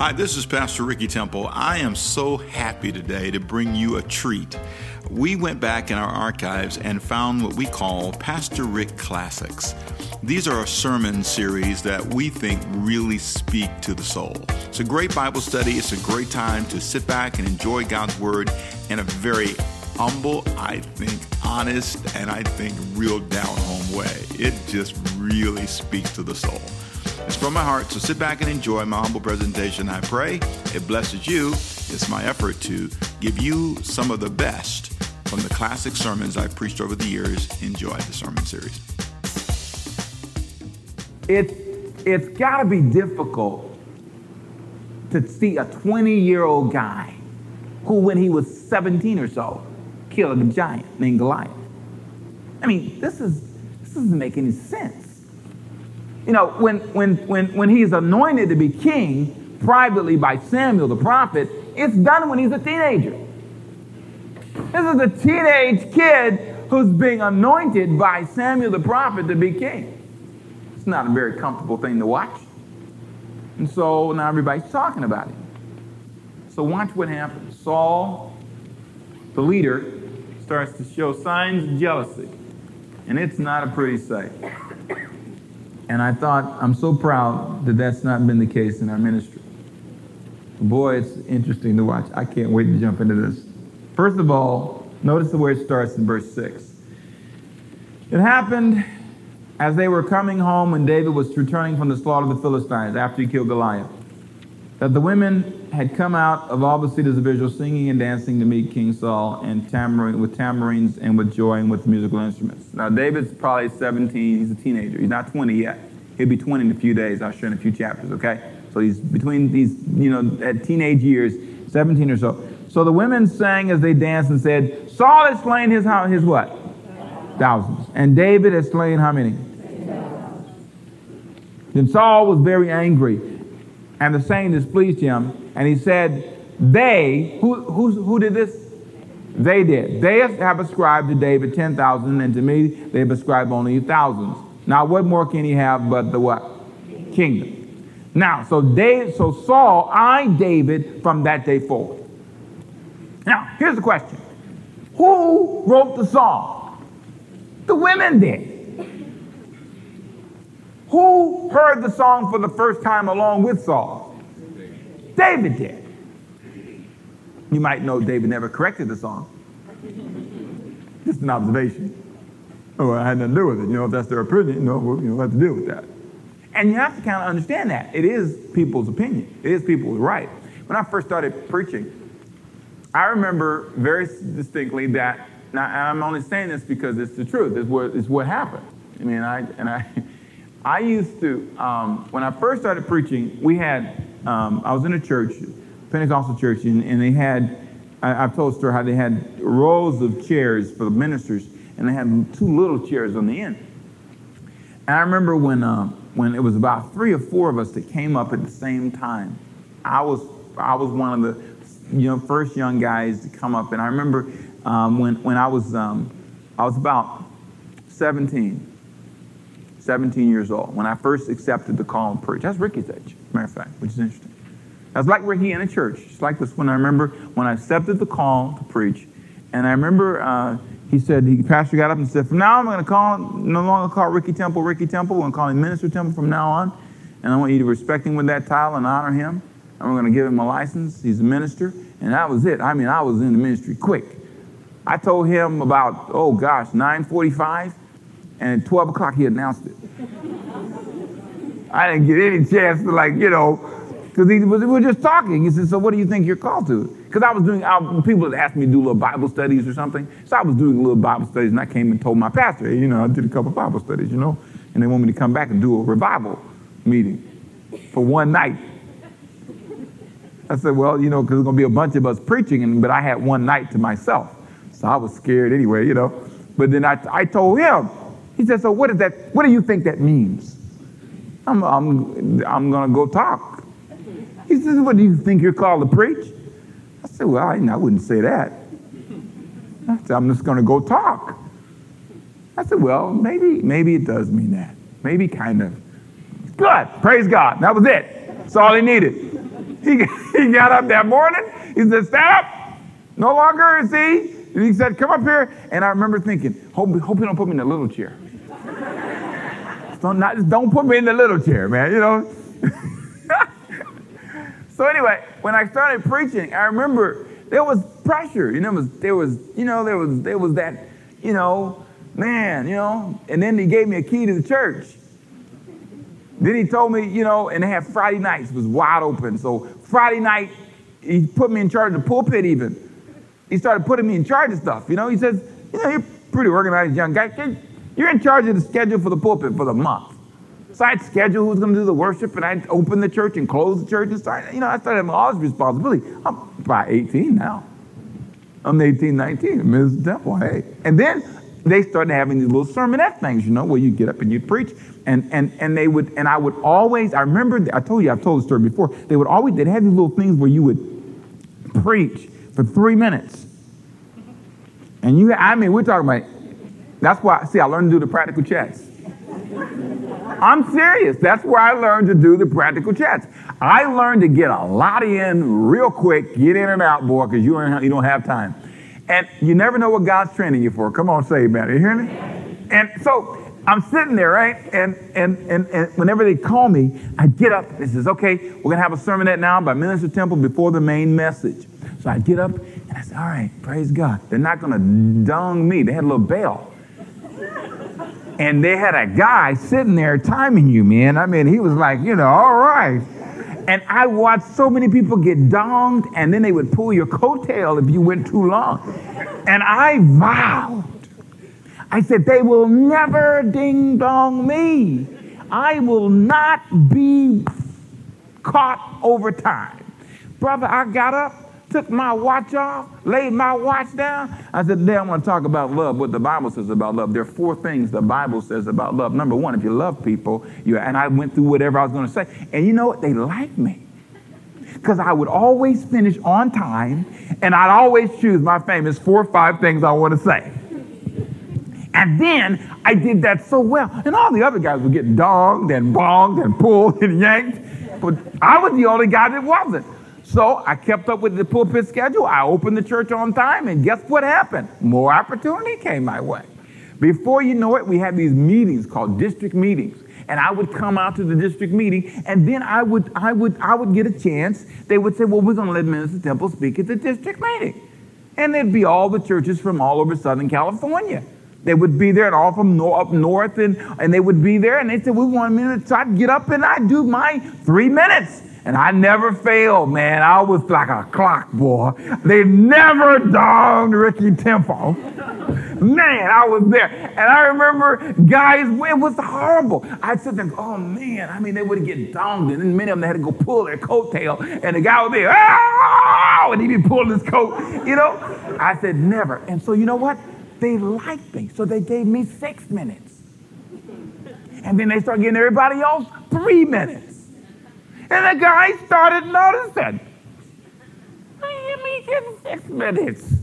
Hi, this is Pastor Ricky Temple. I am so happy today to bring you a treat. We went back in our archives and found what we call Pastor Rick Classics. These are a sermon series that we think really speak to the soul. It's a great Bible study. It's a great time to sit back and enjoy God's Word in a very humble, I think honest, and I think real down home way. It just really speaks to the soul. It's from my heart, so sit back and enjoy my humble presentation. I pray it blesses you. It's my effort to give you some of the best from the classic sermons I've preached over the years. Enjoy the sermon series. It's, it's got to be difficult to see a 20 year old guy who, when he was 17 or so, killed a giant named Goliath. I mean, this, is, this doesn't make any sense you know, when, when, when, when he's anointed to be king privately by Samuel the prophet, it's done when he's a teenager. This is a teenage kid who's being anointed by Samuel the prophet to be king. It's not a very comfortable thing to watch. And so now everybody's talking about it. So watch what happens. Saul, the leader, starts to show signs of jealousy. And it's not a pretty sight. And I thought, I'm so proud that that's not been the case in our ministry. Boy, it's interesting to watch. I can't wait to jump into this. First of all, notice the way it starts in verse 6. It happened as they were coming home when David was returning from the slaughter of the Philistines after he killed Goliath, that the women had come out of all the cities of Israel singing and dancing to meet King Saul and with tambourines and with joy and with musical instruments. Now, David's probably 17. He's a teenager. He's not 20 yet. He'll be 20 in a few days. I'll show in a few chapters, okay? So he's between these, you know, at teenage years, 17 or so. So the women sang as they danced and said, Saul has slain his, his what? Thousands. And David has slain how many? Then Saul was very angry, and the saying displeased him, and he said, They, who, who, who did this? They did. They have ascribed to David 10,000, and to me they have ascribed only thousands. Now, what more can he have but the what? Kingdom. Now, so David, so Saul eyed David from that day forward. Now, here's the question. Who wrote the song? The women did. Who heard the song for the first time along with Saul? David did. You might know David never corrected the song. Just an observation. Oh, I had nothing to do with it. You know, if that's their opinion, you know, we'll, you know, have to deal with that. And you have to kind of understand that. It is people's opinion. It is people's right. When I first started preaching, I remember very distinctly that, now I'm only saying this because it's the truth, it's what, it's what happened. I mean, I, and I, I used to, um, when I first started preaching, we had, um, I was in a church, Pentecostal church, and, and they had, I, have told a story how they had rows of chairs for the ministers and they had two little chairs on the end. And I remember when, uh, when it was about three or four of us that came up at the same time. I was, I was one of the you know, first young guys to come up. And I remember um, when, when I, was, um, I was about 17, 17 years old, when I first accepted the call to preach. That's Ricky's age, matter of fact, which is interesting. That's like Ricky in a church. It's like this one. I remember when I accepted the call to preach. And I remember uh, he said, the pastor got up and said, from now on, I'm going to call, no longer call Ricky Temple Ricky Temple. I'm going to call him Minister Temple from now on. And I want you to respect him with that title and honor him. And we're going to give him a license. He's a minister. And that was it. I mean, I was in the ministry quick. I told him about, oh gosh, 945. And at 12 o'clock, he announced it. I didn't get any chance to like, you know, because we were just talking. He said, so what do you think you're called to? Because I was doing, I, people had asked me to do little Bible studies or something. So I was doing little Bible studies, and I came and told my pastor, you know, I did a couple Bible studies, you know, and they want me to come back and do a revival meeting for one night. I said, well, you know, because there's going to be a bunch of us preaching, and, but I had one night to myself. So I was scared anyway, you know. But then I, I told him, he said, so what is that, what do you think that means? I'm, I'm, I'm going to go talk. He says, what do you think you're called to preach? I said, Well, I, I wouldn't say that. I said, I'm just going to go talk. I said, Well, maybe, maybe it does mean that. Maybe kind of. Good. Praise God. That was it. That's all he needed. he, he got up that morning. He said, stand up. No longer is he. And he said, come up here. And I remember thinking, hope, hope you don't put me in a little chair. Don't, not, don't put me in the little chair, man, you know. so anyway, when I started preaching, I remember there was pressure. You know, there was, there was, you know, there was, there was that, you know, man, you know. And then he gave me a key to the church. Then he told me, you know, and they had Friday nights, was wide open. So Friday night, he put me in charge of the pulpit even. He started putting me in charge of stuff. You know, he says, you know, you're pretty organized young guy. You're in charge of the schedule for the pulpit for the month. So I'd schedule who's going to do the worship, and I'd open the church and close the church and start, you know, I started having all this responsibility. I'm about 18 now. I'm 18, 19, I'm in the temple, hey. And then they started having these little sermonette things, you know, where you get up and you preach. And, and, and they would, and I would always, I remember, I told you, I've told the story before, they would always, they'd have these little things where you would preach for three minutes. And you, I mean, we're talking about, that's why, see, I learned to do the practical chats. I'm serious. That's where I learned to do the practical chats. I learned to get a lot in real quick, get in and out, boy, because you, you don't have time. And you never know what God's training you for. Come on, say amen. Are you hear me? And so I'm sitting there, right? And, and, and, and whenever they call me, I get up and says, okay, we're going to have a sermonette now by Minister Temple before the main message. So I get up and I say, all right, praise God. They're not going to dung me. They had a little bell. And they had a guy sitting there timing you, man. I mean, he was like, you know, all right. And I watched so many people get donged, and then they would pull your coattail if you went too long. And I vowed, I said, they will never ding dong me. I will not be caught over time. Brother, I got up, took my watch off, laid my watch down. I said, today I want to talk about love, what the Bible says about love. There are four things the Bible says about love. Number one, if you love people, you, and I went through whatever I was going to say. And you know what? They liked me. Because I would always finish on time, and I'd always choose my famous four or five things I want to say. And then I did that so well. And all the other guys would get donged and bonged and pulled and yanked. But I was the only guy that wasn't. So I kept up with the pulpit schedule. I opened the church on time, and guess what happened? More opportunity came my way. Before you know it, we had these meetings called district meetings. And I would come out to the district meeting, and then I would, I would, I would get a chance. They would say, Well, we're to let Minister Temple speak at the district meeting. And there'd be all the churches from all over Southern California. They would be there and all from no, up north, and, and they would be there, and they said, We want a minute. So I'd get up and I'd do my three minutes. And I never failed, man. I was like a clock boy. They never dogged Ricky Temple. Man, I was there. And I remember guys, it was horrible. I'd sit there oh man, I mean, they would get dogged, and then many of them had to go pull their coattail, and the guy would be, oh, and he'd be pulling his coat, you know? I said, never. And so, you know what? They liked me, so they gave me six minutes. And then they started giving everybody else three minutes. And the guy started noticing. I Me getting six minutes.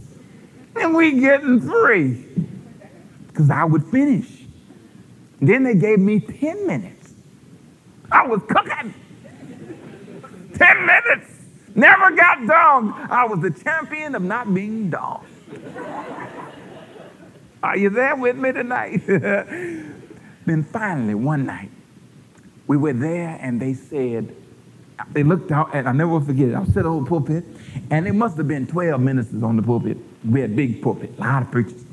And we getting three. Because I would finish. Then they gave me 10 minutes. I was cooking. 10 minutes. Never got dogged. I was the champion of not being dogged. Are you there with me tonight? then finally, one night, we were there and they said, they looked out, and I never forget it. I sitting on the pulpit, and it must have been 12 ministers on the pulpit. We had a big pulpit, a lot of preachers.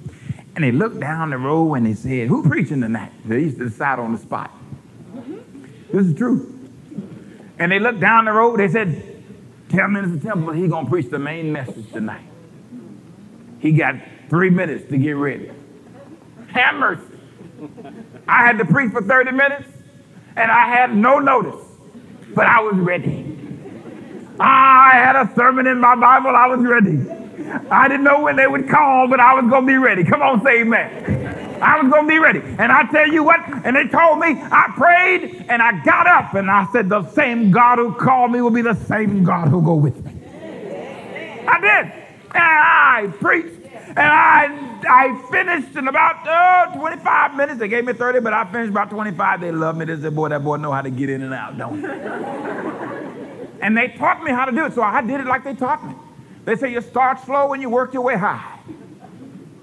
And they looked down the row and they said, Who preaching tonight? They used to decide on the spot. This is true. And they looked down the road, they said, Tell Minister Temple he's to preach the main message tonight. He got three minutes to get ready. Have mercy. I had to preach for 30 minutes, and I had no notice but I was ready. I had a sermon in my Bible, I was ready. I didn't know when they would call, but I was going to be ready. Come on, say amen. I was going to be ready. And I tell you what, and they told me, I prayed and I got up and I said, the same God who called me will be the same God who'll go with me. I did. And I preached and I, I finished in about uh, 25 minutes. They gave me 30, but I finished about 25. They loved me. They said, boy, that boy know how to get in and out, don't he? And they taught me how to do it, so I did it like they taught me. They say you start slow and you work your way high.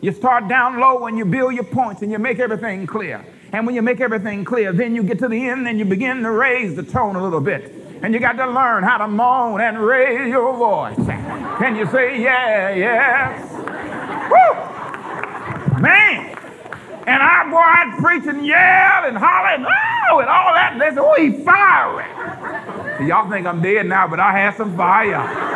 You start down low and you build your points and you make everything clear. And when you make everything clear, then you get to the end and you begin to raise the tone a little bit. And you got to learn how to moan and raise your voice. Can you say, yeah, yes? Woo! Man! And I go out preaching, yell and holler and oh, and all that. And they say, oh, he's fiery. So y'all think I'm dead now, but I had some fire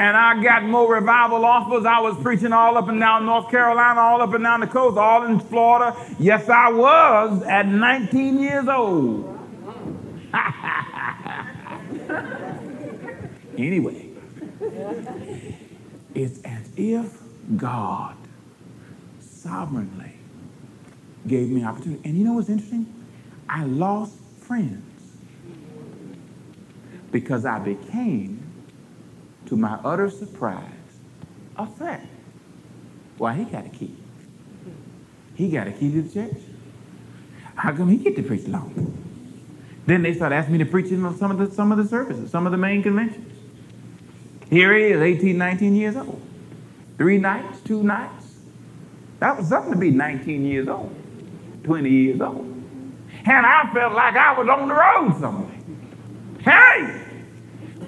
and I got more revival offers. I was preaching all up and down North Carolina, all up and down the coast, all in Florida. Yes, I was at 19 years old. anyway, it's as if God sovereignly gave me opportunity. And you know what's interesting? I lost friends because I became to my utter surprise, a threat. Why, he got a key. He got a key to the church. How come he get to preach long? Then they start asking me to preach in some of the some of the services, some of the main conventions. Here he is, 18, 19 years old. Three nights, two nights. That was something to be 19 years old, 20 years old. And I felt like I was on the road somewhere. Hey!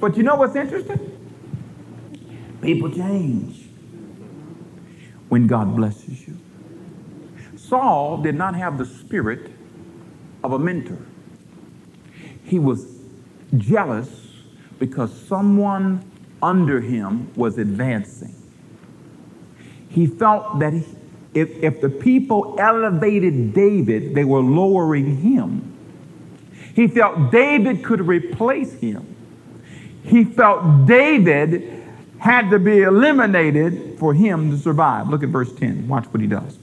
But you know what's interesting? People change when God blesses you. Saul did not have the spirit of a mentor. He was jealous because someone under him was advancing. He felt that if, if the people elevated David, they were lowering him. He felt David could replace him. He felt David had to be eliminated for him to survive. Look at verse 10. Watch what he does.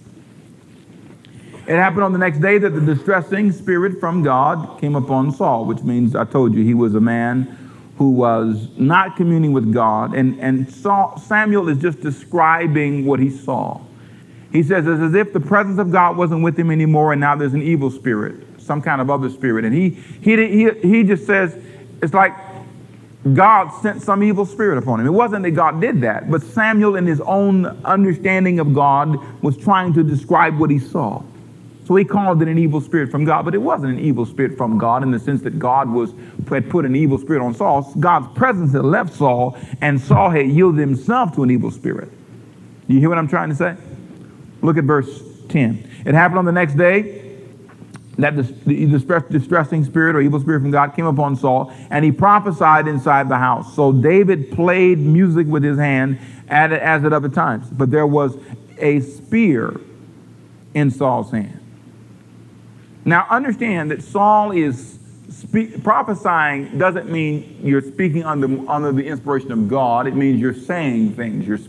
It happened on the next day that the distressing spirit from God came upon Saul, which means I told you he was a man who was not communing with God. And, and Saul, Samuel is just describing what he saw. He says it's as if the presence of God wasn't with him anymore, and now there's an evil spirit, some kind of other spirit. And he, he, he, he just says, it's like God sent some evil spirit upon him. It wasn't that God did that, but Samuel, in his own understanding of God, was trying to describe what he saw. So he called it an evil spirit from God, but it wasn't an evil spirit from God in the sense that God was had put an evil spirit on Saul. God's presence had left Saul, and Saul had yielded himself to an evil spirit. You hear what I'm trying to say? Look at verse 10. It happened on the next day that the distressing spirit or evil spirit from God came upon Saul, and he prophesied inside the house. So David played music with his hand as at other times, but there was a spear in Saul's hand. Now understand that Saul is speak, prophesying doesn't mean you're speaking under, under the inspiration of God. It means you're saying things. Your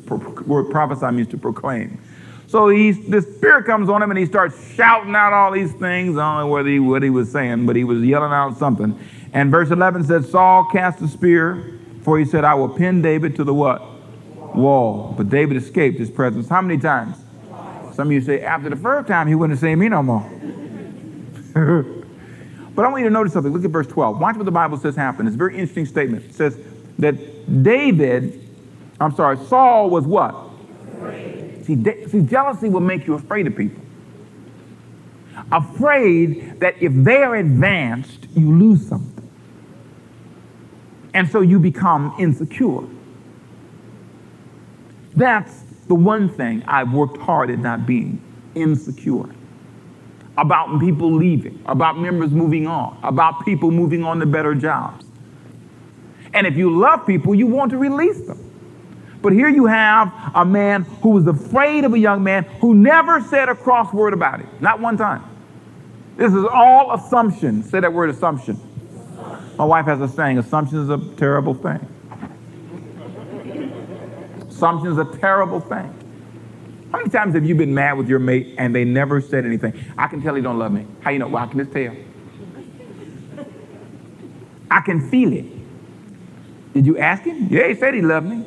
word prophesy means to proclaim. So he's, the Spirit comes on him and he starts shouting out all these things. I don't know what he, what he was saying, but he was yelling out something. And verse 11 says, Saul cast a spear, for he said, I will pin David to the what? Wall. But David escaped his presence. How many times? Some of you say, after the first time, he wouldn't have seen me no more. but I want you to notice something. Look at verse 12. Watch what the Bible says happened. It's a very interesting statement. It says that David, I'm sorry, Saul was what? See, see, jealousy will make you afraid of people. Afraid that if they're advanced, you lose something. And so you become insecure. That's the one thing I've worked hard at not being insecure. About people leaving, about members moving on, about people moving on to better jobs. And if you love people, you want to release them. But here you have a man who was afraid of a young man who never said a cross word about it, not one time. This is all assumption. Say that word assumption. My wife has a saying assumption is a terrible thing. Assumption is a terrible thing. How many times have you been mad with your mate and they never said anything? I can tell he don't love me. How you know? Well, I can just tell. I can feel it. Did you ask him? Yeah, he said he loved me.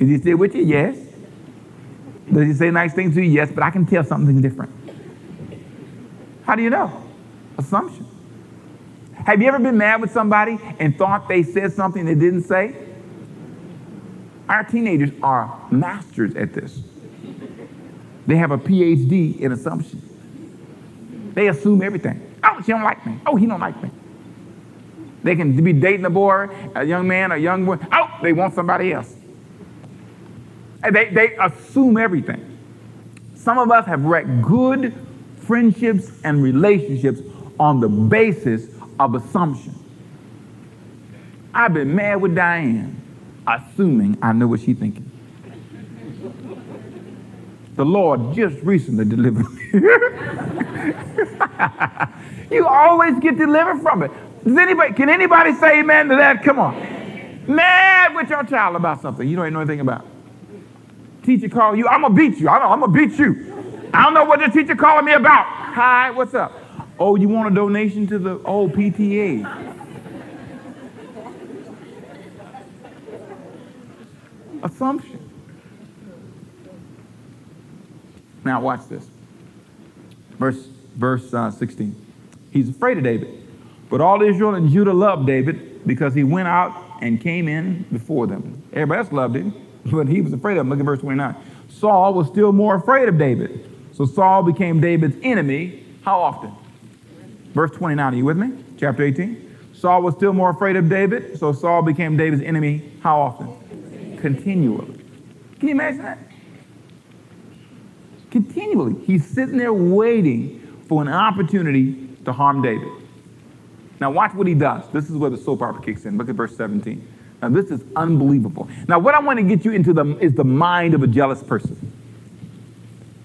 Is he still with you? Yes. Does he say nice things to you? Yes, but I can tell something different. How do you know? Assumption. Have you ever been mad with somebody and thought they said something they didn't say? Our teenagers are masters at this. They have a PhD in assumption. They assume everything. Oh, she don't like me. Oh, he don't like me. They can be dating a boy, a young man, a young woman. Oh, they want somebody else. And they, they assume everything. Some of us have wrecked good friendships and relationships on the basis of assumption. I've been mad with Diane, assuming I know what she's thinking. The Lord just recently delivered me. you always get delivered from it. Does anybody, can anybody say amen to that? Come on. Mad with your child about something you don't even know anything about. Teacher call you, I'm gonna beat you. I'm gonna beat you. I don't know what the teacher calling me about. Hi, what's up? Oh, you want a donation to the old PTA? Assumption. Now watch this. Verse verse uh, 16. He's afraid of David. But all Israel and Judah loved David because he went out and came in before them. Everybody else loved him, but he was afraid of him. Look at verse 29. Saul was still more afraid of David. So Saul became David's enemy. How often? Verse 29. Are you with me? Chapter 18. Saul was still more afraid of David. So Saul became David's enemy. How often? Continually. Can you imagine that? Continually. He's sitting there waiting for an opportunity to harm David. Now, watch what he does. This is where the soap opera kicks in. Look at verse 17. Now, this is unbelievable. Now, what I want to get you into the, is the mind of a jealous person.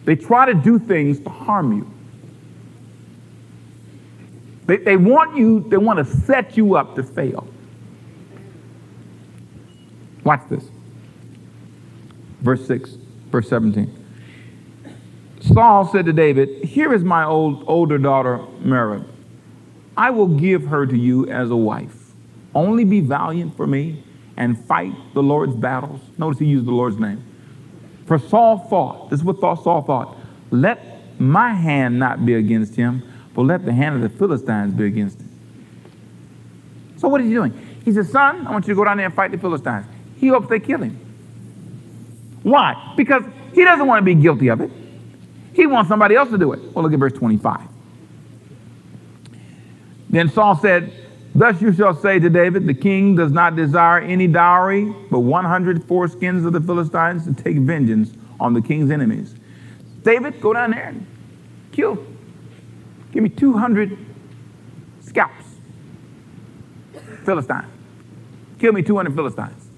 They try to do things to harm you. They, they want you, they want to set you up to fail. Watch this. Verse 6, verse 17. Saul said to David, Here is my old, older daughter, Merab. I will give her to you as a wife. Only be valiant for me and fight the Lord's battles. Notice he used the Lord's name. For Saul thought, this is what Saul thought, let my hand not be against him, but let the hand of the Philistines be against him. So what is he doing? He says, son, I want you to go down there and fight the Philistines. He hopes they kill him. Why? Because he doesn't want to be guilty of it. He wants somebody else to do it. Well, look at verse 25. Then Saul said, Thus you shall say to David, The king does not desire any dowry, but 100 foreskins of the Philistines to take vengeance on the king's enemies. David, go down there and kill. Give me 200 scalps. Philistine. Kill me 200 Philistines.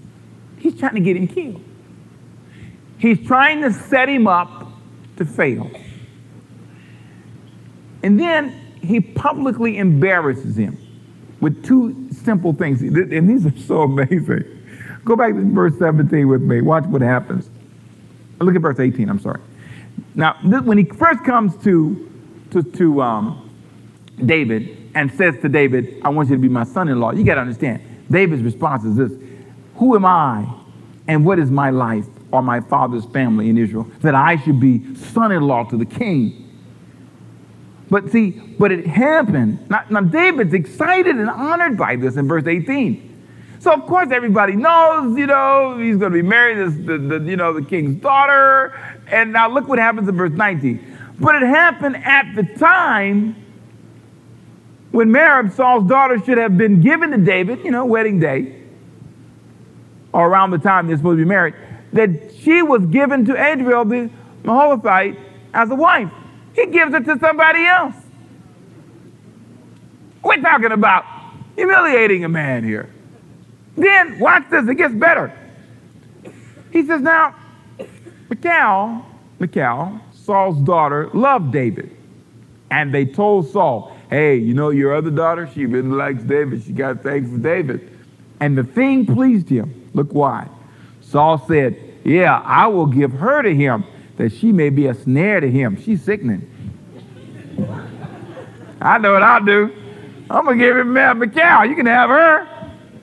He's trying to get him killed. He's trying to set him up to fail. And then he publicly embarrasses him with two simple things. And these are so amazing. Go back to verse 17 with me. Watch what happens. Look at verse 18, I'm sorry. Now, when he first comes to, to, to um, David and says to David, I want you to be my son in law, you got to understand. David's response is this Who am I and what is my life or my father's family in Israel that I should be son in law to the king? But see, but it happened. Now, now, David's excited and honored by this in verse 18. So of course everybody knows, you know, he's going to be married to the, the, you know, the king's daughter. And now look what happens in verse 19. But it happened at the time when Merab, Saul's daughter, should have been given to David, you know, wedding day, or around the time they're supposed to be married, that she was given to Adriel the Meholathite as a wife. He gives it to somebody else. We're talking about humiliating a man here. Then, watch this, it gets better. He says, Now, Michal, Michal, Saul's daughter, loved David. And they told Saul, Hey, you know your other daughter? She really likes David. She got thanks for David. And the thing pleased him. Look why. Saul said, Yeah, I will give her to him that she may be a snare to him. She's sickening. I know what I'll do. I'm going to give him Michal. You can have her.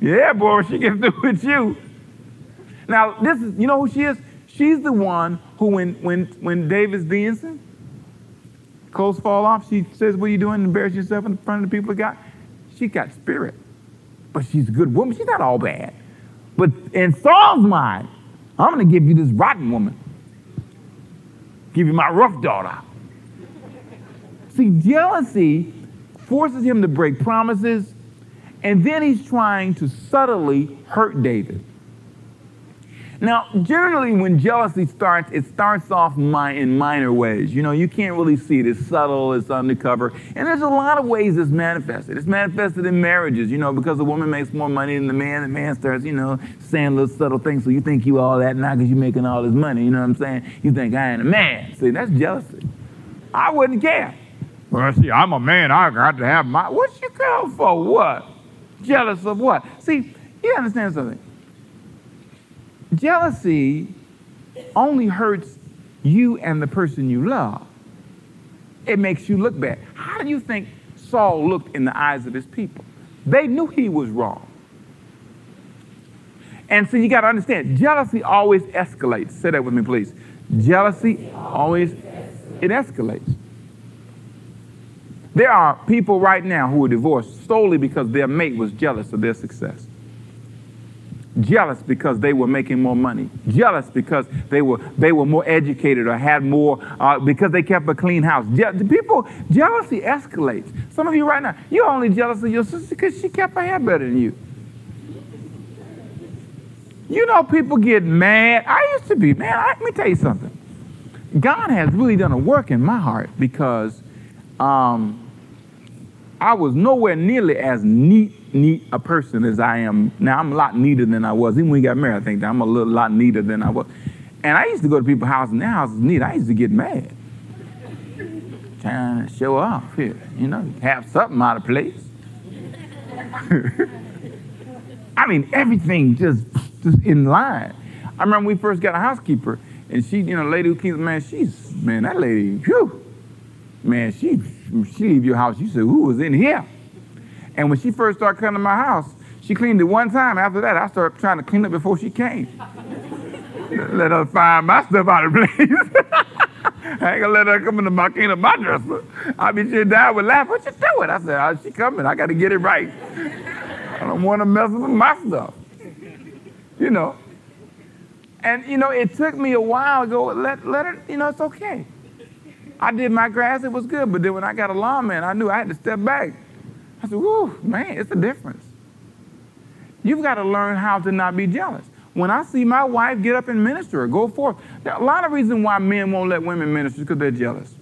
Yeah, boy, she gets through with you. Now, this is, you know who she is? She's the one who, when, when, when David's dancing, clothes fall off, she says, What are you doing? Embarrass yourself in front of the people of God. she got spirit, but she's a good woman. She's not all bad. But in Saul's mind, I'm going to give you this rotten woman. Give you my rough daughter. See, jealousy forces him to break promises, and then he's trying to subtly hurt David. Now, generally, when jealousy starts, it starts off in minor ways. You know, you can't really see it. It's subtle, it's undercover. And there's a lot of ways it's manifested. It's manifested in marriages, you know, because the woman makes more money than the man. The man starts, you know, saying little subtle things. So you think you all that now because you're making all this money. You know what I'm saying? You think I ain't a man. See, that's jealousy. I wouldn't care. Well, see, I'm a man. I got to have my. What you care for? What? Jealous of what? See, you understand something? Jealousy only hurts you and the person you love. It makes you look bad. How do you think Saul looked in the eyes of his people? They knew he was wrong. And so you got to understand, jealousy always escalates. Say that with me, please. Jealousy always it escalates. There are people right now who are divorced solely because their mate was jealous of their success jealous because they were making more money, jealous because they were they were more educated or had more uh, because they kept a clean house. Je- people jealousy escalates. Some of you right now, you're only jealous of your sister because she kept her hair better than you. You know, people get mad. I used to be man. Let me tell you something. God has really done a work in my heart because um, I was nowhere nearly as neat neat a person as I am now. I'm a lot neater than I was. Even when we got married, I think I'm a little lot neater than I was. And I used to go to people's houses, and their house is neat. I used to get mad. Trying to show off here, you know, have something out of place. I mean, everything just, just in line. I remember we first got a housekeeper, and she, you know, lady who keeps, man, she's, man, that lady, whew, man, she, she leave your house, you say, who was in here? And when she first started coming to my house, she cleaned it one time. After that, I started trying to clean it before she came. let her find my stuff out of place. I ain't gonna let her come into my clean up my dresser. I mean, she died with laugh. What you doing? I said, oh, she coming. I got to get it right. I don't want to mess with my stuff. You know. And you know, it took me a while to go. Let let her. You know, it's okay. I did my grass. It was good. But then when I got a lawman, I knew I had to step back. I said, whoo, man, it's a difference. You've got to learn how to not be jealous. When I see my wife get up and minister or go forth, there are a lot of reasons why men won't let women minister because they're jealous.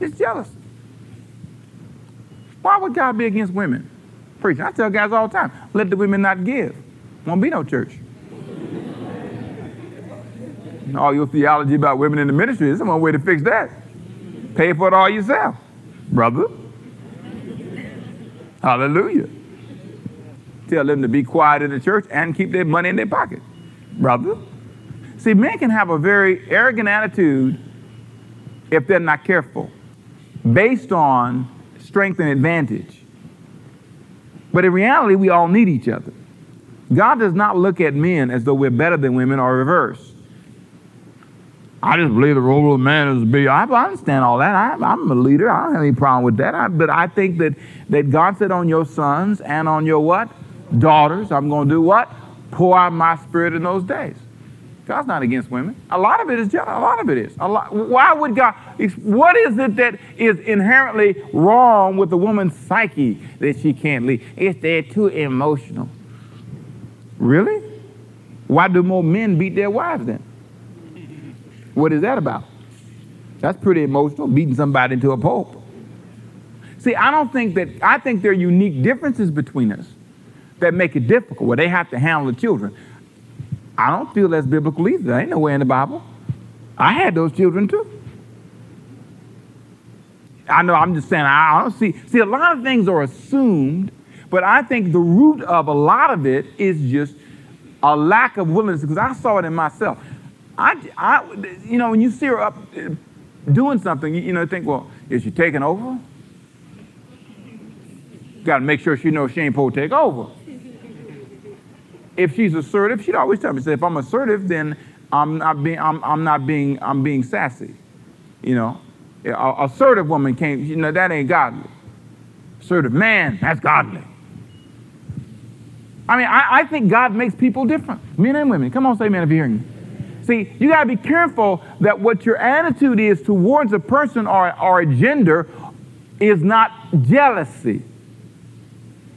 It's jealous. Why would God be against women? Preaching. I tell guys all the time, let the women not give. Won't be no church. all your theology about women in the ministry, there's one way to fix that. Pay for it all yourself, brother. Hallelujah. Tell them to be quiet in the church and keep their money in their pocket. Brother. See, men can have a very arrogant attitude if they're not careful, based on strength and advantage. But in reality, we all need each other. God does not look at men as though we're better than women or reverse. I just believe the role of a man is to be. I, understand all that. I, am a leader. I don't have any problem with that. I, but I think that, that God said on your sons and on your what? Daughters, I'm going to do what? Pour out my spirit in those days. God's not against women. A lot of it is a lot of it is. A lot, why would God, what is it that is inherently wrong with the woman's psyche that she can't lead? It's they're too emotional. Really? Why do more men beat their wives then? What is that about? That's pretty emotional, beating somebody into a pulp. See, I don't think that, I think there are unique differences between us that make it difficult, where they have to handle the children. I don't feel that's biblical either. There ain't nowhere in the Bible. I had those children too. I know, I'm just saying, I don't see. See, a lot of things are assumed, but I think the root of a lot of it is just a lack of willingness, because I saw it in myself. I, I, you know, when you see her up uh, doing something, you, you know, think, well, is she taking over? Got to make sure she knows she ain't supposed to take over. If she's assertive, she'd always tell me, say, if I'm assertive, then I'm not being, I'm, I'm not being, I'm being sassy. You know, a assertive woman can't, you know, that ain't godly. Assertive man, that's godly. I mean, I, I think God makes people different, men and women. Come on, say amen if you're hearing me. See, you got to be careful that what your attitude is towards a person or, or a gender is not jealousy.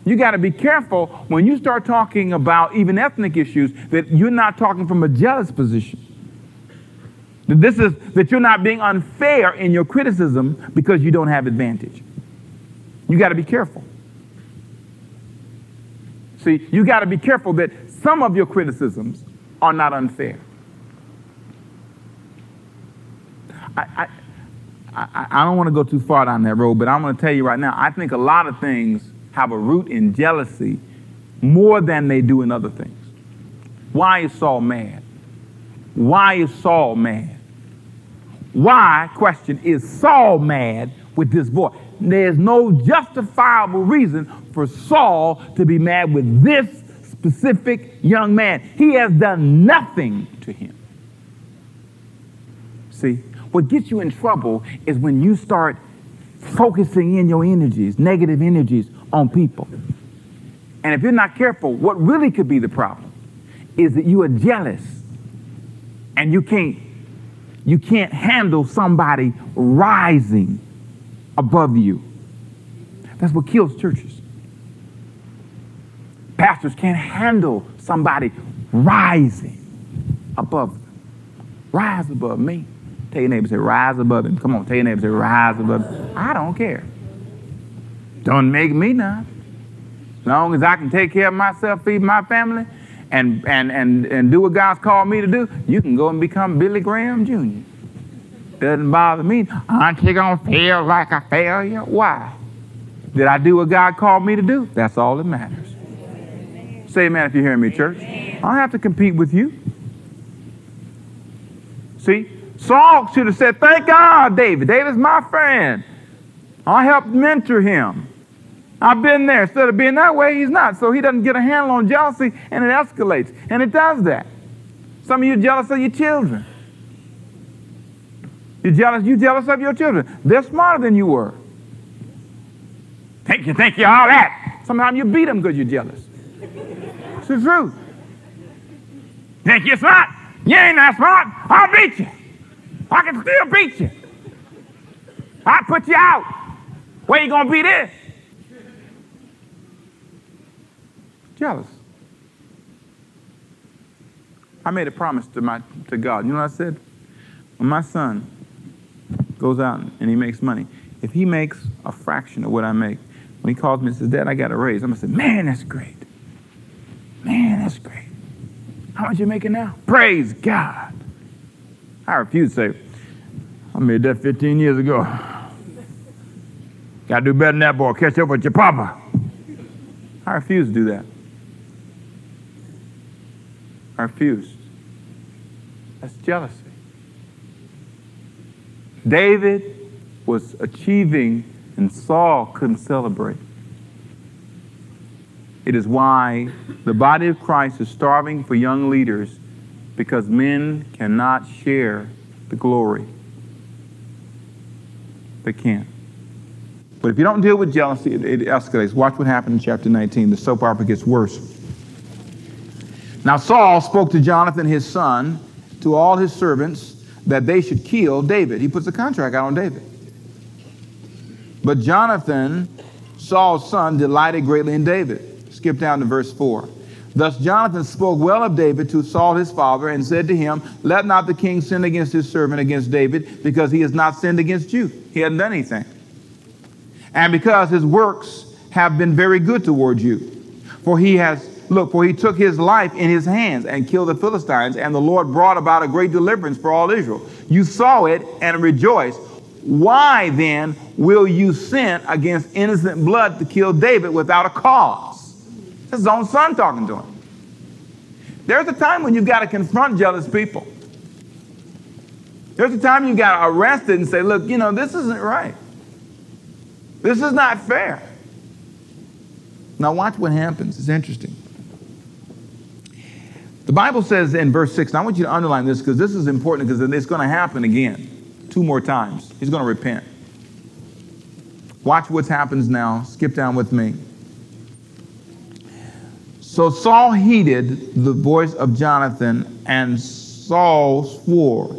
You got to be careful when you start talking about even ethnic issues that you're not talking from a jealous position. That this is that you're not being unfair in your criticism because you don't have advantage. You got to be careful. See, you got to be careful that some of your criticisms are not unfair. I, I, I, don't want to go too far down that road, but I'm going to tell you right now, I think a lot of things have a root in jealousy more than they do in other things. Why is Saul mad? Why is Saul mad? Why, question, is Saul mad with this boy? There's no justifiable reason for Saul to be mad with this specific young man. He has done nothing to him. See, what gets you in trouble is when you start focusing in your energies, negative energies, on people. And if you're not careful, what really could be the problem is that you are jealous and you can't you can't handle somebody rising above you. That's what kills churches. Pastors can't handle somebody rising above them. Rise above me. Tell your neighbor, say, rise above him. Come on, tell your neighbor, say, rise above him. I don't care. Don't make me none. As long as I can take care of myself, feed my family, and, and, and, and do what God's called me to do, you can go and become Billy Graham Jr. Doesn't bother me. Aren't you going to feel like a failure? Why? Did I do what God called me to do? That's all that matters. Say amen if you're hearing me, church. I don't have to compete with you. See, Saul should have said, Thank God, David. David's my friend. I helped mentor him. I've been there. Instead of being that way, he's not. So he doesn't get a handle on jealousy and it escalates. And it does that. Some of you jealous of your children. You're jealous, you jealous of your children. They're smarter than you were. Think you think you all that. Sometimes you beat them because you're jealous. It's the truth. Think you're smart? You ain't that smart. I'll beat you. I can still beat you. I'll put you out. Where you gonna be this? jealous. I made a promise to my to God. You know what I said? When my son goes out and he makes money, if he makes a fraction of what I make, when he calls me and says, Dad, I got a raise, I'm gonna say, Man, that's great. Man, that's great. How much you making now? Praise God. I refuse to say, I made that 15 years ago. Gotta do better than that, boy. Catch up with your papa. I refuse to do that. I refuse. That's jealousy. David was achieving, and Saul couldn't celebrate. It is why the body of Christ is starving for young leaders because men cannot share the glory. They can't. But if you don't deal with jealousy, it, it escalates. Watch what happened in chapter 19. The soap opera gets worse. Now Saul spoke to Jonathan his son, to all his servants, that they should kill David. He puts a contract out on David. But Jonathan, Saul's son, delighted greatly in David. Skip down to verse 4. Thus Jonathan spoke well of David to Saul his father and said to him, Let not the king sin against his servant, against David, because he has not sinned against you. He hadn't done anything. And because his works have been very good towards you. For he has Look, for he took his life in his hands and killed the Philistines, and the Lord brought about a great deliverance for all Israel. You saw it and rejoiced. Why then will you sin against innocent blood to kill David without a cause? This is his own son talking to him. There's a time when you've got to confront jealous people. There's a time you've got to arrest it and say, look, you know, this isn't right. This is not fair. Now, watch what happens. It's interesting. The Bible says in verse 6, and I want you to underline this because this is important because it's going to happen again two more times. He's going to repent. Watch what happens now. Skip down with me. So Saul heeded the voice of Jonathan, and Saul swore,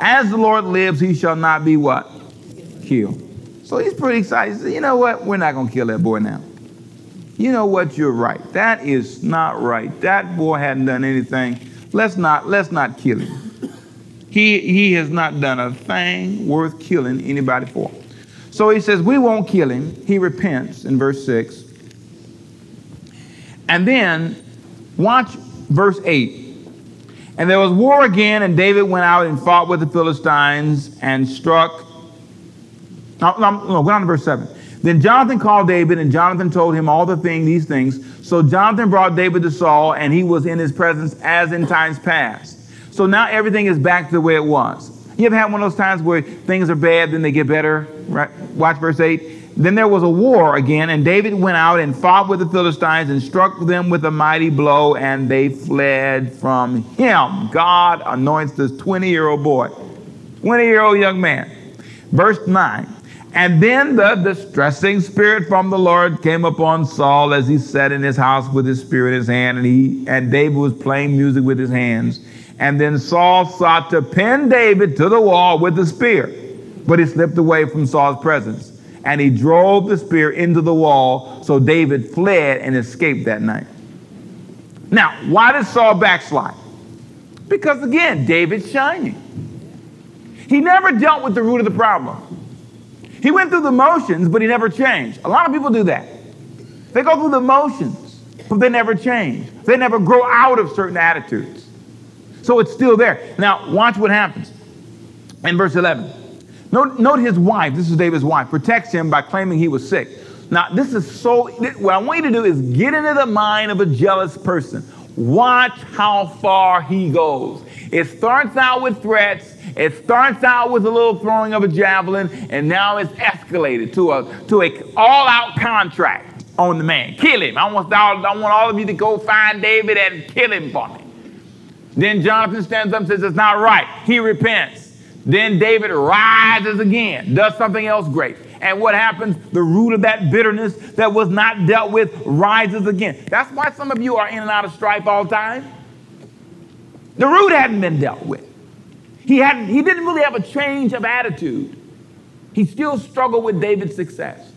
As the Lord lives, he shall not be what? Killed. So he's pretty excited. He said, You know what? We're not going to kill that boy now. You know what? You're right. That is not right. That boy hadn't done anything. Let's not, let's not kill him. He, he has not done a thing worth killing anybody for. So he says, We won't kill him. He repents in verse 6. And then watch verse 8. And there was war again, and David went out and fought with the Philistines and struck. No, no, no go on to verse 7. Then Jonathan called David, and Jonathan told him all the thing, these things. So Jonathan brought David to Saul, and he was in his presence as in times past. So now everything is back to the way it was. You ever had one of those times where things are bad, then they get better? Right? Watch verse 8. Then there was a war again, and David went out and fought with the Philistines and struck them with a mighty blow, and they fled from him. God anoints this 20 year old boy, 20 year old young man. Verse 9. And then the distressing spirit from the Lord came upon Saul as he sat in his house with his spear in his hand, and he and David was playing music with his hands. And then Saul sought to pin David to the wall with the spear, but he slipped away from Saul's presence and he drove the spear into the wall. So David fled and escaped that night. Now, why did Saul backslide? Because again, David's shining. He never dealt with the root of the problem. He went through the motions, but he never changed. A lot of people do that. They go through the motions, but they never change. They never grow out of certain attitudes. So it's still there. Now, watch what happens in verse 11. Note, note his wife, this is David's wife, protects him by claiming he was sick. Now, this is so, what I want you to do is get into the mind of a jealous person. Watch how far he goes. It starts out with threats. It starts out with a little throwing of a javelin, and now it's escalated to a to a all-out contract on the man. Kill him. I want all, I want all of you to go find David and kill him for me. Then Jonathan stands up and says, "It's not right." He repents. Then David rises again, does something else great. And what happens? The root of that bitterness that was not dealt with rises again. That's why some of you are in and out of strife all the time. The root hadn't been dealt with. He, hadn't, he didn't really have a change of attitude. He still struggled with David's success.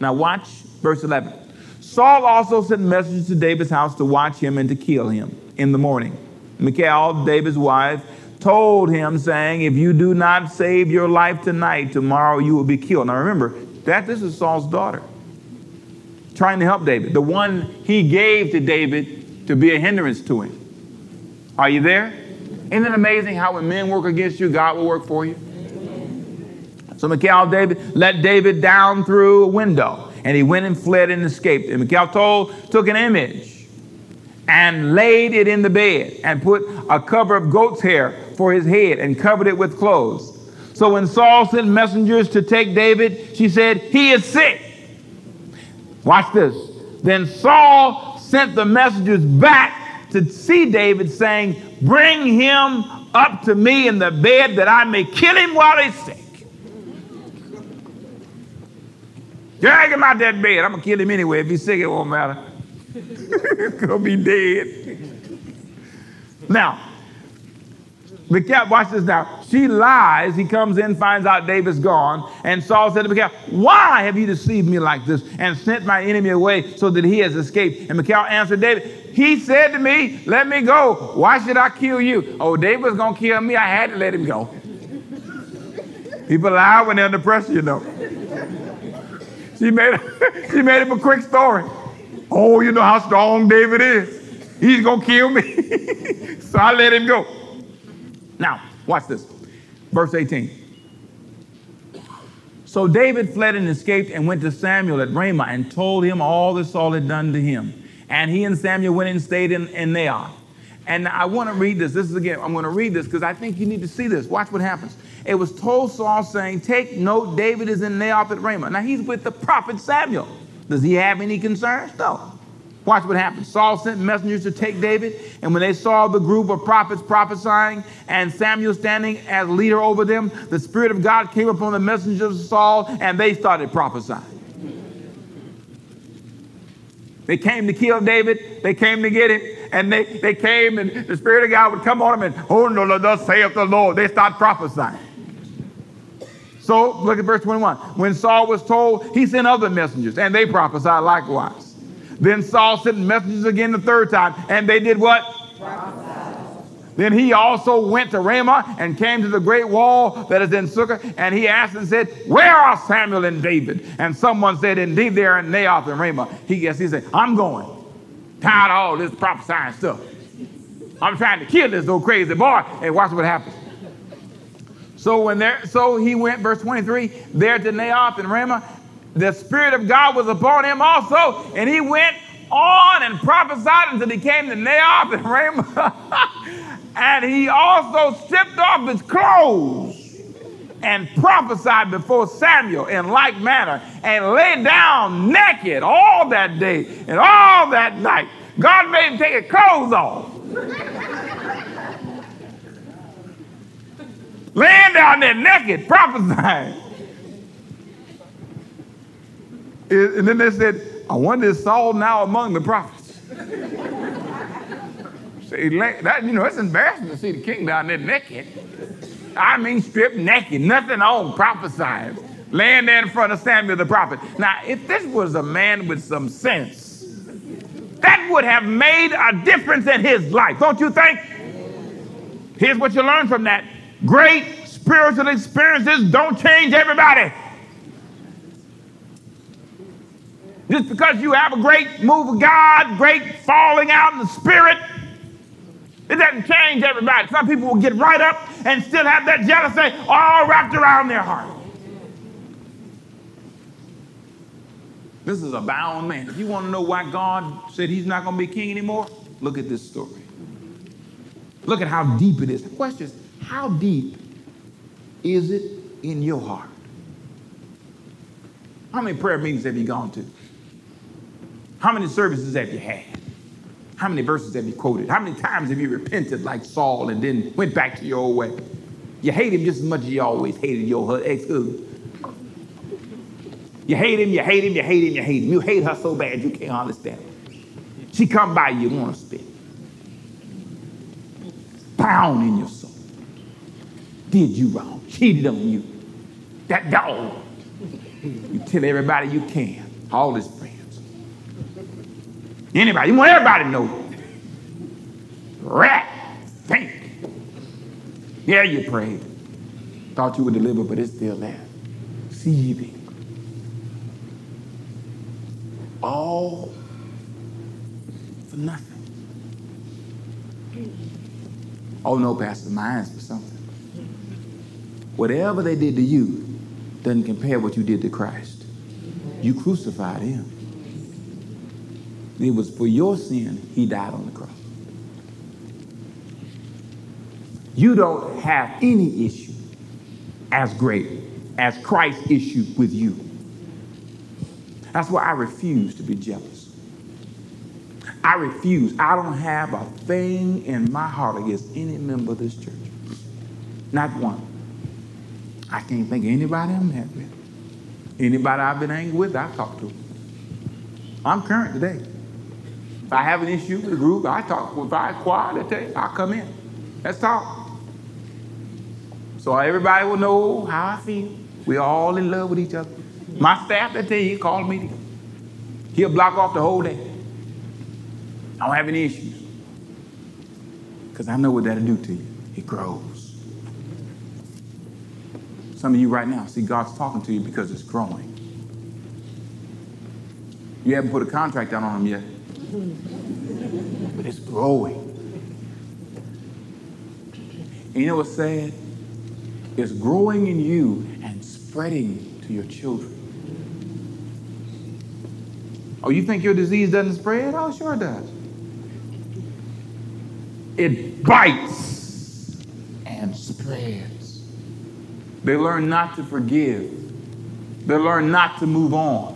Now, watch verse 11. Saul also sent messengers to David's house to watch him and to kill him in the morning. Michal, David's wife, told him, saying, If you do not save your life tonight, tomorrow you will be killed. Now remember, that this is Saul's daughter trying to help David, the one he gave to David to be a hindrance to him. Are you there? Isn't it amazing how when men work against you, God will work for you? So Michal David let David down through a window, and he went and fled and escaped. And Michal told, took an image and laid it in the bed and put a cover of goat's hair for his head and covered it with clothes. So when Saul sent messengers to take David, she said, He is sick. Watch this. Then Saul sent the messengers back to see David, saying, Bring him up to me in the bed that I may kill him while he's sick. Drag him out that bed. I'm going to kill him anyway. If he's sick, it won't matter. he's going to be dead. Now, Michal, watch this now. She lies. He comes in, finds out David's gone. And Saul said to Michal, Why have you deceived me like this and sent my enemy away so that he has escaped? And Michal answered David, He said to me, Let me go. Why should I kill you? Oh, David was going to kill me. I had to let him go. People lie when they're under pressure, you know. She made, she made him a quick story. Oh, you know how strong David is. He's going to kill me. so I let him go. Now, watch this. Verse 18. So David fled and escaped and went to Samuel at Ramah and told him all that Saul had done to him. And he and Samuel went and stayed in, in Naioth. And I want to read this. This is again, I'm going to read this because I think you need to see this. Watch what happens. It was told Saul, saying, Take note, David is in Naioth at Ramah. Now he's with the prophet Samuel. Does he have any concerns? No. Watch what happens. Saul sent messengers to take David, and when they saw the group of prophets prophesying and Samuel standing as leader over them, the Spirit of God came upon the messengers of Saul, and they started prophesying. They came to kill David. They came to get him. And they, they came, and the Spirit of God would come on them, and, oh, no, thus saith the Lord. They start prophesying. So look at verse 21. When Saul was told, he sent other messengers, and they prophesied likewise. Then Saul sent messengers again the third time, and they did what? Then he also went to Ramah and came to the great wall that is in Sechu, and he asked and said, Where are Samuel and David? And someone said, Indeed, they are in Naioth and Ramah. He guessed he said, I'm going. Tired of all this prophesying stuff. I'm trying to kill this old crazy boy. Hey, watch what happens. So when there, so he went, verse 23, there to Naioth and Ramah. The Spirit of God was upon him also, and he went on and prophesied until he came to Naioth and Ramah. And he also stripped off his clothes and prophesied before Samuel in like manner and lay down naked all that day and all that night. God made him take his clothes off. Laying down there naked, prophesying. And then they said, I wonder is Saul now among the prophets? that, you know, it's embarrassing to see the king down there naked. I mean, stripped naked, nothing on, prophesying, laying there in front of Samuel the prophet. Now, if this was a man with some sense, that would have made a difference in his life, don't you think? Here's what you learn from that great spiritual experiences don't change everybody. Just because you have a great move of God, great falling out in the spirit, it doesn't change everybody. Some people will get right up and still have that jealousy all wrapped around their heart. This is a bound man. If you want to know why God said he's not going to be king anymore, look at this story. Look at how deep it is. The question is, how deep is it in your heart? How many prayer meetings have you gone to? How many services have you had? How many verses have you quoted? How many times have you repented like Saul and then went back to your old way? You hate him just as much as you always hated your ex-husband. You hate him, you hate him, you hate him, you hate him. You hate her so bad you can't understand. She come by you, want to spit. Pound in your soul. Did you wrong, cheated on you. That dog. You tell everybody you can, all this Anybody, you want everybody to know. Rat, think. Yeah, you prayed. Thought you would deliver, but it's still there. Seething. All for nothing. Oh no, Pastor, mine's for something. Whatever they did to you doesn't compare what you did to Christ. You crucified him. It was for your sin he died on the cross. You don't have any issue as great as Christ's issue with you. That's why I refuse to be jealous. I refuse. I don't have a thing in my heart against any member of this church. Not one. I can't think of anybody I'm mad with. Anybody I've been angry with, I talk to. I'm current today. If I have an issue with a group, I talk. If I quiet, I tell you, I'll come in. Let's talk. So everybody will know how I feel. We're all in love with each other. My staff, tell you, he called me. He'll block off the whole day. I don't have any issues. Because I know what that'll do to you. It grows. Some of you right now, see, God's talking to you because it's growing. You haven't put a contract out on him yet but it's growing. And you know what's sad? It's growing in you and spreading to your children. Oh, you think your disease doesn't spread? Oh, sure it does. It bites and spreads. They learn not to forgive. They learn not to move on.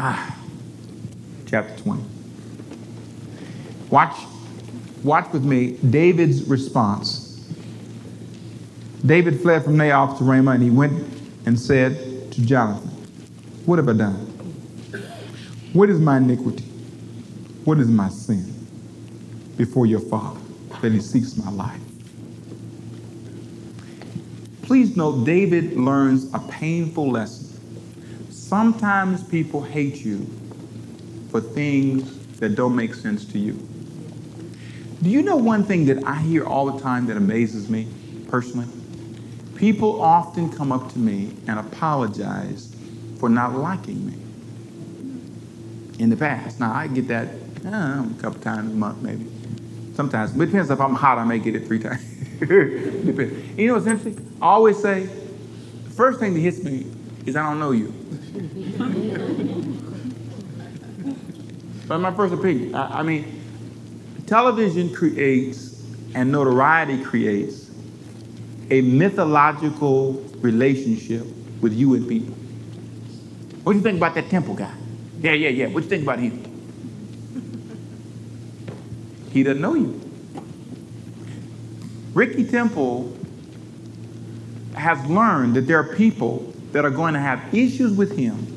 Chapter 20. Watch, watch with me David's response. David fled from Naioth to Ramah, and he went and said to Jonathan, What have I done? What is my iniquity? What is my sin before your father that he seeks my life? Please note, David learns a painful lesson. Sometimes people hate you for things that don't make sense to you. Do you know one thing that I hear all the time that amazes me personally? People often come up to me and apologize for not liking me in the past. Now, I get that uh, a couple times a month, maybe. Sometimes. But it depends if I'm hot, I may get it three times. depends. You know what's interesting? I always say, the first thing that hits me is I don't know you. That's my first opinion. I, I mean, television creates and notoriety creates a mythological relationship with you and people. What do you think about that temple guy? Yeah, yeah, yeah. What do you think about him? He doesn't know you. Ricky Temple has learned that there are people that are going to have issues with him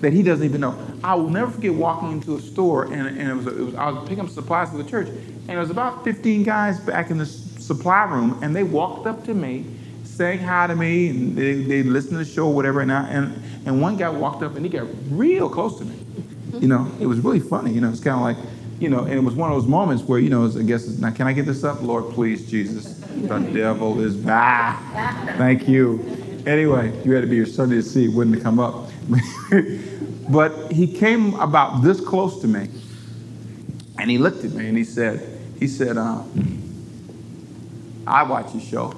that he doesn't even know. I will never forget walking into a store and, and it, was, it was I was picking up supplies for the church, and it was about 15 guys back in the supply room, and they walked up to me, saying hi to me, and they, they listened to the show, whatever. And, I, and and one guy walked up and he got real close to me. You know, it was really funny. You know, it's kind of like, you know, and it was one of those moments where you know, I guess, now can I get this up, Lord, please, Jesus, the devil is back. Thank you. Anyway, you had to be your Sunday to see it wouldn't come up. but he came about this close to me, and he looked at me and he said, he said, uh, I watch your show,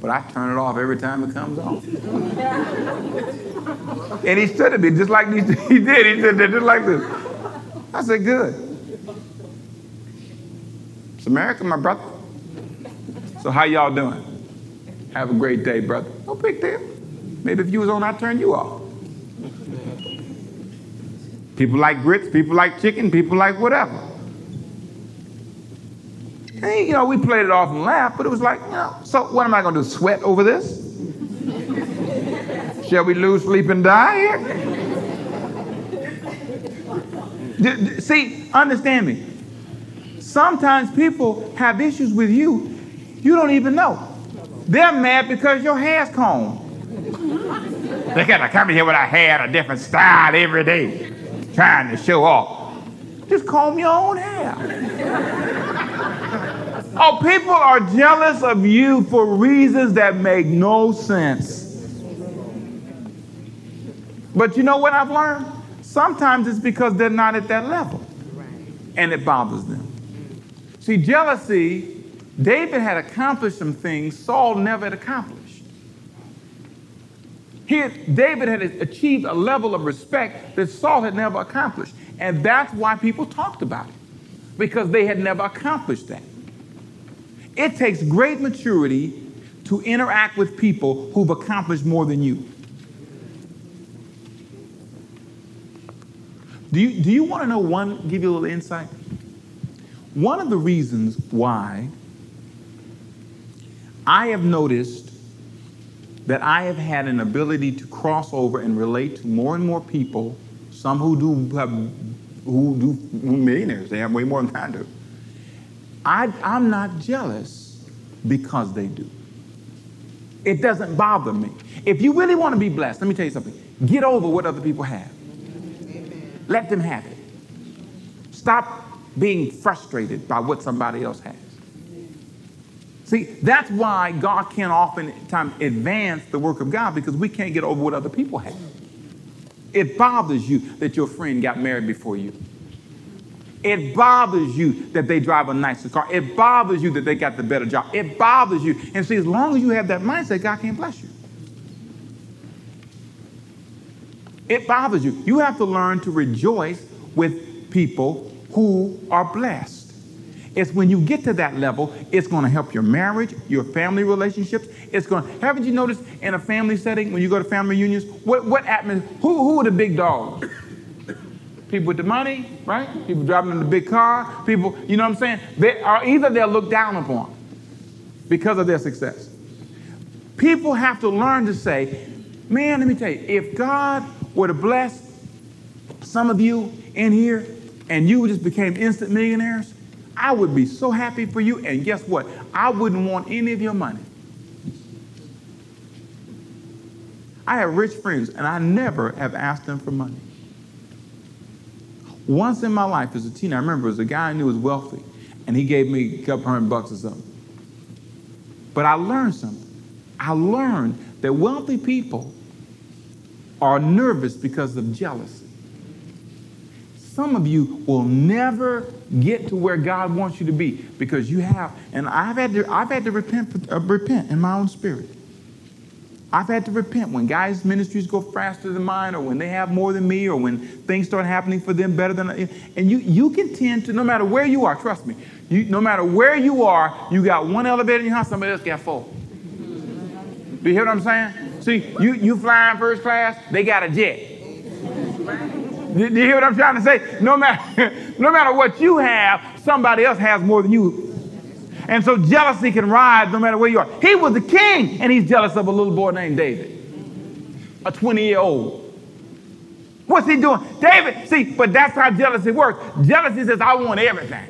but I turn it off every time it comes on. and he stood at me just like he, did. He did just like this. I said, good. It's America, my brother. So how y'all doing? Have a great day, brother. No big deal. Maybe if you was on, I'd turn you off. People like grits, people like chicken, people like whatever. And, you know, we played it off and laughed, but it was like, you know, so what am I going to do, sweat over this? Shall we lose sleep and die here? See, understand me. Sometimes people have issues with you you don't even know. They're mad because your hair's combed. They gotta come in here with a hair a different style every day, trying to show off. Just comb your own hair. Oh, people are jealous of you for reasons that make no sense. But you know what I've learned? Sometimes it's because they're not at that level and it bothers them. See, jealousy, David had accomplished some things Saul never had accomplished. He David had achieved a level of respect that Saul had never accomplished. And that's why people talked about it, because they had never accomplished that. It takes great maturity to interact with people who've accomplished more than you. Do you, do you want to know one, give you a little insight? One of the reasons why I have noticed that I have had an ability to cross over and relate to more and more people, some who do have who do millionaires, they have way more than I do. I, I'm not jealous because they do. It doesn't bother me. If you really want to be blessed, let me tell you something. Get over what other people have. Amen. Let them have it. Stop being frustrated by what somebody else has. See, that's why God can't oftentimes advance the work of God because we can't get over what other people have. It bothers you that your friend got married before you. It bothers you that they drive a nicer car. It bothers you that they got the better job. It bothers you. And see, as long as you have that mindset, God can't bless you. It bothers you. You have to learn to rejoice with people who are blessed. It's when you get to that level, it's going to help your marriage, your family relationships. It's going. Haven't you noticed in a family setting when you go to family reunions, what what atmosphere? Who who are the big dogs? people with the money, right? People driving in the big car, people, you know what I'm saying? They are either they're looked down upon because of their success. People have to learn to say, Man, let me tell you, if God were to bless some of you in here and you just became instant millionaires, I would be so happy for you. And guess what? I wouldn't want any of your money. I have rich friends, and I never have asked them for money. Once in my life as a teen, I remember it was a guy I knew was wealthy, and he gave me a couple hundred bucks or something. But I learned something. I learned that wealthy people are nervous because of jealousy. Some of you will never get to where God wants you to be because you have, and I've had to, I've had to repent, uh, repent in my own spirit. I've had to repent when guys' ministries go faster than mine, or when they have more than me, or when things start happening for them better than. I. And you, you can tend to, no matter where you are, trust me, you, no matter where you are, you got one elevator in your house, somebody else got four. Do you hear what I'm saying? See, you, you flying first class, they got a jet. Do you hear what I'm trying to say? No matter, no matter what you have, somebody else has more than you and so jealousy can rise no matter where you are. He was the king, and he's jealous of a little boy named David, a 20 year old. What's he doing? David, see, but that's how jealousy works. Jealousy says, I want everything.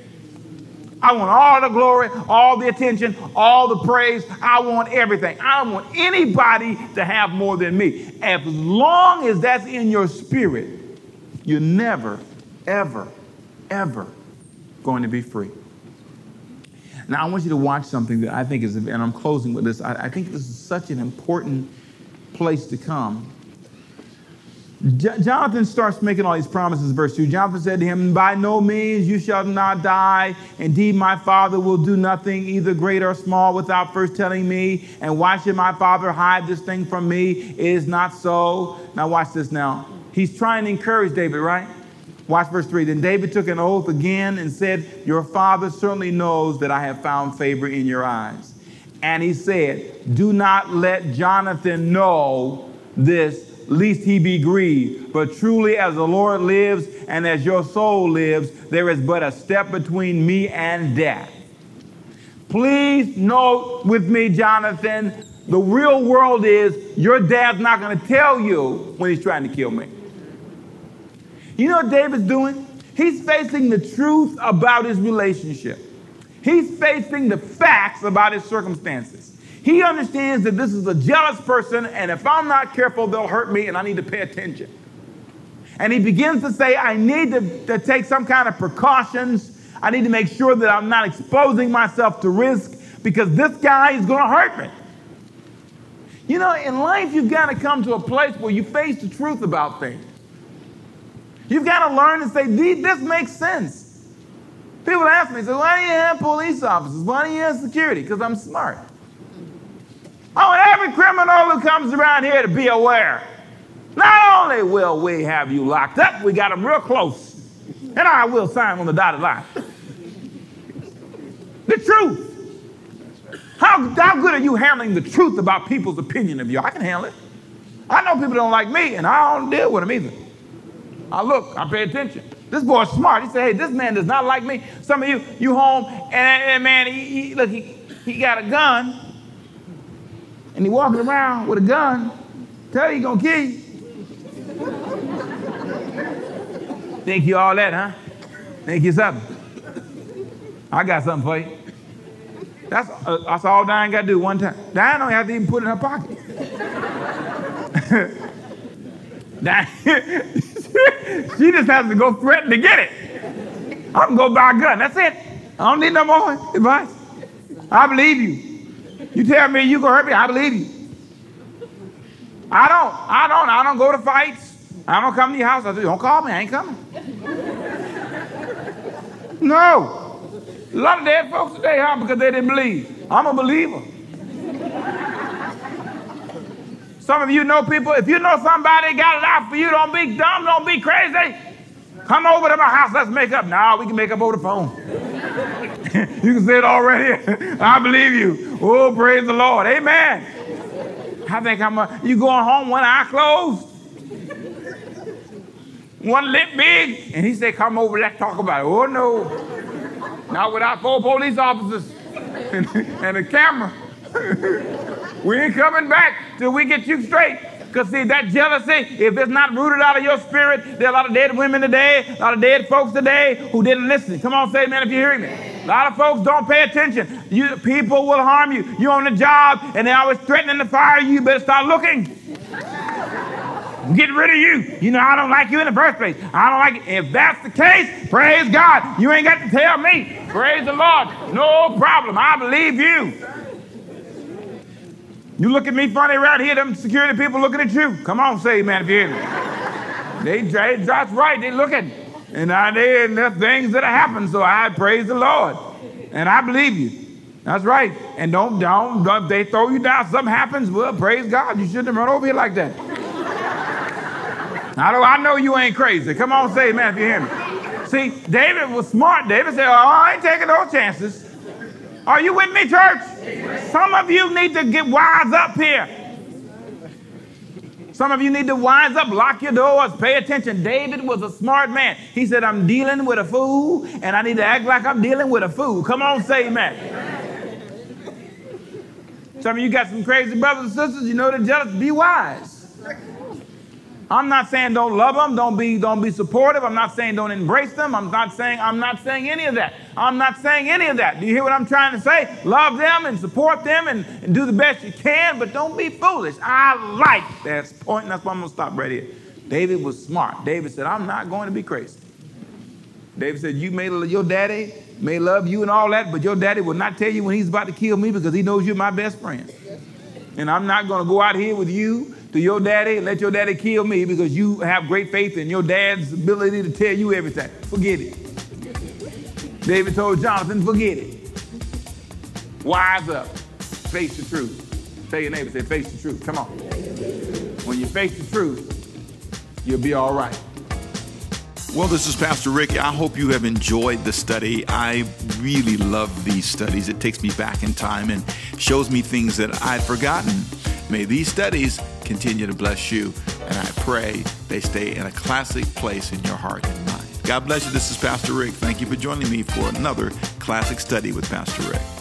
I want all the glory, all the attention, all the praise. I want everything. I don't want anybody to have more than me. As long as that's in your spirit, you're never, ever, ever going to be free. Now, I want you to watch something that I think is, and I'm closing with this. I, I think this is such an important place to come. Jonathan starts making all these promises, verse 2. Jonathan said to him, By no means you shall not die. Indeed, my father will do nothing, either great or small, without first telling me. And why should my father hide this thing from me? It is not so. Now, watch this now. He's trying to encourage David, right? Watch verse 3. Then David took an oath again and said, Your father certainly knows that I have found favor in your eyes. And he said, Do not let Jonathan know this, lest he be grieved. But truly, as the Lord lives and as your soul lives, there is but a step between me and death. Please note with me, Jonathan, the real world is your dad's not going to tell you when he's trying to kill me. You know what David's doing? He's facing the truth about his relationship. He's facing the facts about his circumstances. He understands that this is a jealous person, and if I'm not careful, they'll hurt me, and I need to pay attention. And he begins to say, I need to, to take some kind of precautions. I need to make sure that I'm not exposing myself to risk because this guy is going to hurt me. You know, in life, you've got to come to a place where you face the truth about things. You've got to learn to say, this makes sense. People ask me, so why do you have police officers? Why do you have security? Because I'm smart. Oh, I want every criminal who comes around here to be aware. Not only will we have you locked up, we got them real close. And I will sign on the dotted line. the truth. How, how good are you handling the truth about people's opinion of you? I can handle it. I know people don't like me, and I don't deal with them either. I look, I pay attention. This boy's smart. He said, hey, this man does not like me. Some of you, you home, and, and man, he, he, look, he, he got a gun, and he walking around with a gun. Tell you he gonna kill you. Think you all that, huh? Think you something. I got something for you. That's, uh, that's all Diane got to do one time. Diane don't have to even put it in her pocket. Diane, she just has to go threaten to get it. I'm gonna go buy a gun. That's it. I don't need no more advice. I believe you. You tell me you gonna hurt me, I believe you. I don't. I don't. I don't go to fights. I don't come to your house. I say, don't call me. I ain't coming. no. A lot of dead folks today, huh? Because they didn't believe. I'm a believer. Some of you know people, if you know somebody got it out for you, don't be dumb, don't be crazy. Come over to my house, let's make up. Now we can make up over the phone. you can say it already. I believe you. Oh, praise the Lord. Amen. I think I'm a, you going home one eye closed, one lip big, and he said, Come over, let's talk about it. Oh no. Not without four police officers and, and a camera. We ain't coming back till we get you straight. Because see, that jealousy, if it's not rooted out of your spirit, there are a lot of dead women today, a lot of dead folks today who didn't listen. Come on, say man if you're hearing me. A lot of folks don't pay attention. You, people will harm you. You're on the job and they're always threatening to fire you. You better start looking. Get rid of you. You know, I don't like you in the first place. I don't like it. If that's the case, praise God. You ain't got to tell me. Praise the Lord. No problem. I believe you. You look at me funny around here, them security people looking at you. Come on, say man if you hear me. They, they that's right, they looking. And I they and there's things that happened, so I praise the Lord. And I believe you. That's right. And don't, don't, don't they throw you down, something happens, well, praise God. You shouldn't have run over here like that. I know, I know you ain't crazy. Come on, say man if you hear me. See, David was smart. David said, oh, I ain't taking no chances. Are you with me, church? Some of you need to get wise up here. Some of you need to wise up, lock your doors, pay attention. David was a smart man. He said, I'm dealing with a fool, and I need to act like I'm dealing with a fool. Come on, say amen. Some of you got some crazy brothers and sisters, you know they're jealous. Be wise. I'm not saying don't love them, don't be, don't be supportive. I'm not saying don't embrace them. I'm not saying I'm not saying any of that. I'm not saying any of that. Do you hear what I'm trying to say? Love them and support them and, and do the best you can, but don't be foolish. I like that point, and that's why I'm gonna stop right here. David was smart. David said, I'm not going to be crazy. David said, You may your daddy may love you and all that, but your daddy will not tell you when he's about to kill me because he knows you're my best friend. And I'm not going to go out here with you to your daddy let your daddy kill me because you have great faith in your dad's ability to tell you everything. Forget it. David told Jonathan, forget it. Wise up. Face the truth. Tell your neighbor, say, face the truth. Come on. When you face the truth, you'll be all right. Well, this is Pastor Rick. I hope you have enjoyed the study. I really love these studies. It takes me back in time and shows me things that I'd forgotten. May these studies continue to bless you, and I pray they stay in a classic place in your heart and mind. God bless you. This is Pastor Rick. Thank you for joining me for another classic study with Pastor Rick.